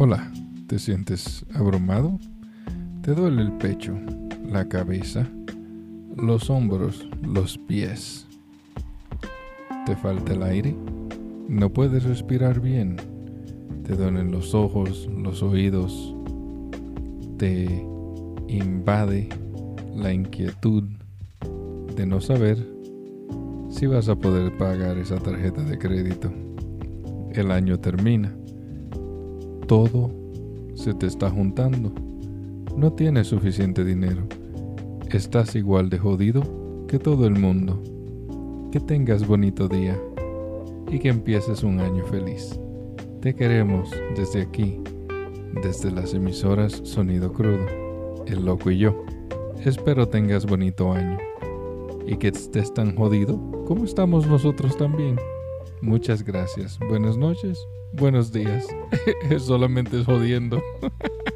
Hola, ¿te sientes abrumado? ¿Te duele el pecho, la cabeza, los hombros, los pies? ¿Te falta el aire? ¿No puedes respirar bien? ¿Te duelen los ojos, los oídos? ¿Te invade la inquietud de no saber si vas a poder pagar esa tarjeta de crédito? El año termina todo se te está juntando. No tienes suficiente dinero. Estás igual de jodido que todo el mundo. Que tengas bonito día y que empieces un año feliz. Te queremos desde aquí, desde las emisoras Sonido Crudo, El Loco y yo. Espero tengas bonito año y que estés tan jodido como estamos nosotros también. Muchas gracias. Buenas noches buenos días. Solamente jodiendo.